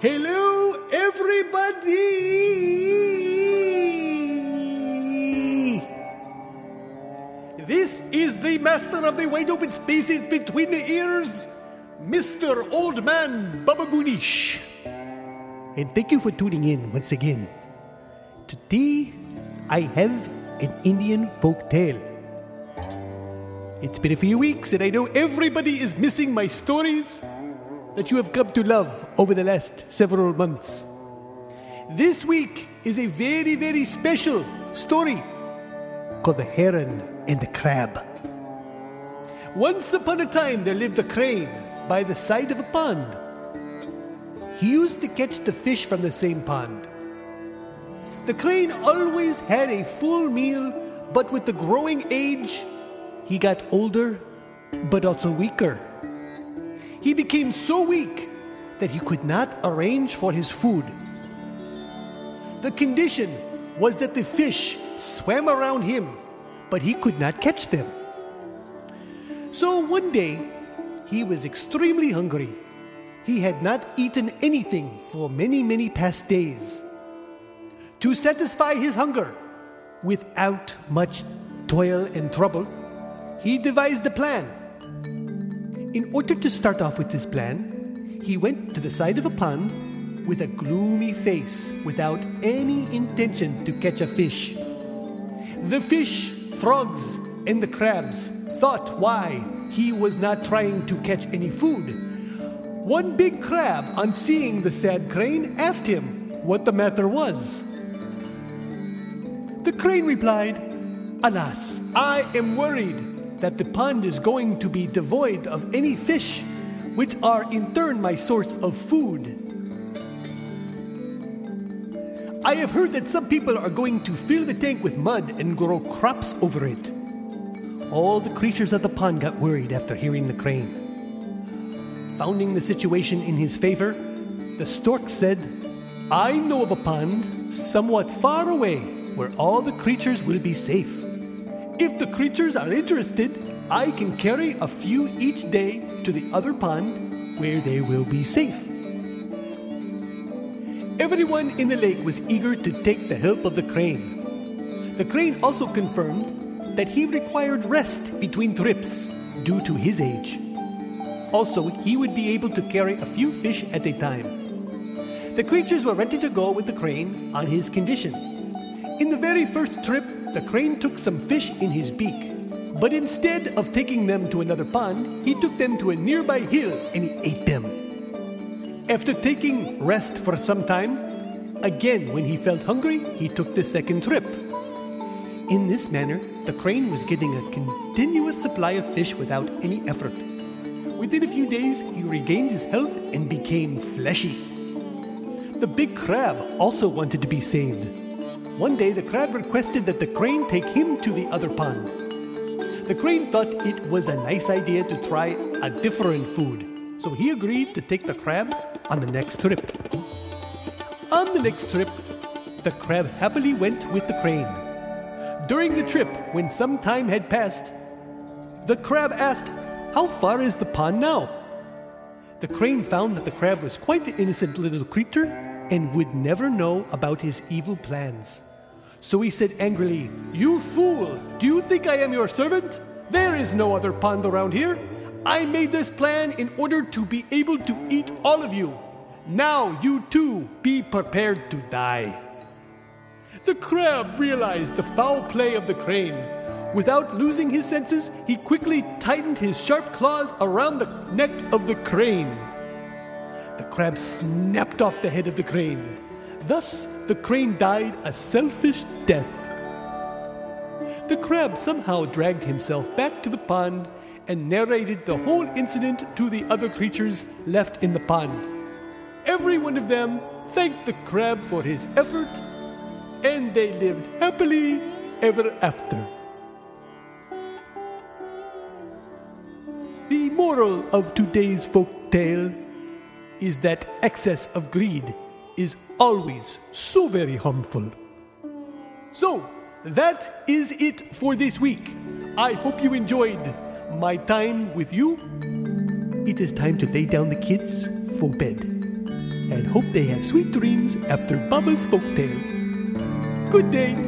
Hello, everybody! This is the master of the wide open spaces between the ears, Mr. Old Man Babagoonish. And thank you for tuning in once again. Today, I have an Indian folk tale. It's been a few weeks, and I know everybody is missing my stories that you have come to love over the last several months. This week is a very, very special story called The Heron and the Crab. Once upon a time, there lived a crane by the side of a pond. He used to catch the fish from the same pond. The crane always had a full meal, but with the growing age, he got older, but also weaker. He became so weak that he could not arrange for his food. The condition was that the fish swam around him, but he could not catch them. So one day, he was extremely hungry. He had not eaten anything for many, many past days. To satisfy his hunger, without much toil and trouble, he devised a plan. In order to start off with this plan, he went to the side of a pond with a gloomy face without any intention to catch a fish. The fish, frogs, and the crabs thought why he was not trying to catch any food. One big crab, on seeing the sad crane, asked him what the matter was. The crane replied, Alas, I am worried that the pond is going to be devoid of any fish, which are in turn my source of food. I have heard that some people are going to fill the tank with mud and grow crops over it. All the creatures of the pond got worried after hearing the crane. Founding the situation in his favor, the stork said, I know of a pond somewhat far away where all the creatures will be safe. If the creatures are interested, I can carry a few each day to the other pond where they will be safe. Everyone in the lake was eager to take the help of the crane. The crane also confirmed that he required rest between trips due to his age. Also, he would be able to carry a few fish at a time. The creatures were ready to go with the crane on his condition. In the very first trip, the crane took some fish in his beak. But instead of taking them to another pond, he took them to a nearby hill and he ate them. After taking rest for some time, again when he felt hungry, he took the second trip. In this manner, the crane was getting a continuous supply of fish without any effort. Within a few days, he regained his health and became fleshy. The big crab also wanted to be saved. One day, the crab requested that the crane take him to the other pond. The crane thought it was a nice idea to try a different food, so he agreed to take the crab on the next trip. On the next trip, the crab happily went with the crane. During the trip, when some time had passed, the crab asked, How far is the pond now? The crane found that the crab was quite an innocent little creature and would never know about his evil plans. So he said angrily, You fool! Do you think I am your servant? There is no other pond around here. I made this plan in order to be able to eat all of you. Now you too be prepared to die. The crab realized the foul play of the crane. Without losing his senses, he quickly tightened his sharp claws around the neck of the crane. The crab snapped off the head of the crane. Thus, the crane died a selfish death. The crab somehow dragged himself back to the pond and narrated the whole incident to the other creatures left in the pond. Every one of them thanked the crab for his effort, and they lived happily ever after. The moral of today's folk tale is that excess of greed is always so very harmful. So, that is it for this week. I hope you enjoyed my time with you. It is time to lay down the kids for bed. and hope they have sweet dreams after Baba's folktale. Good day.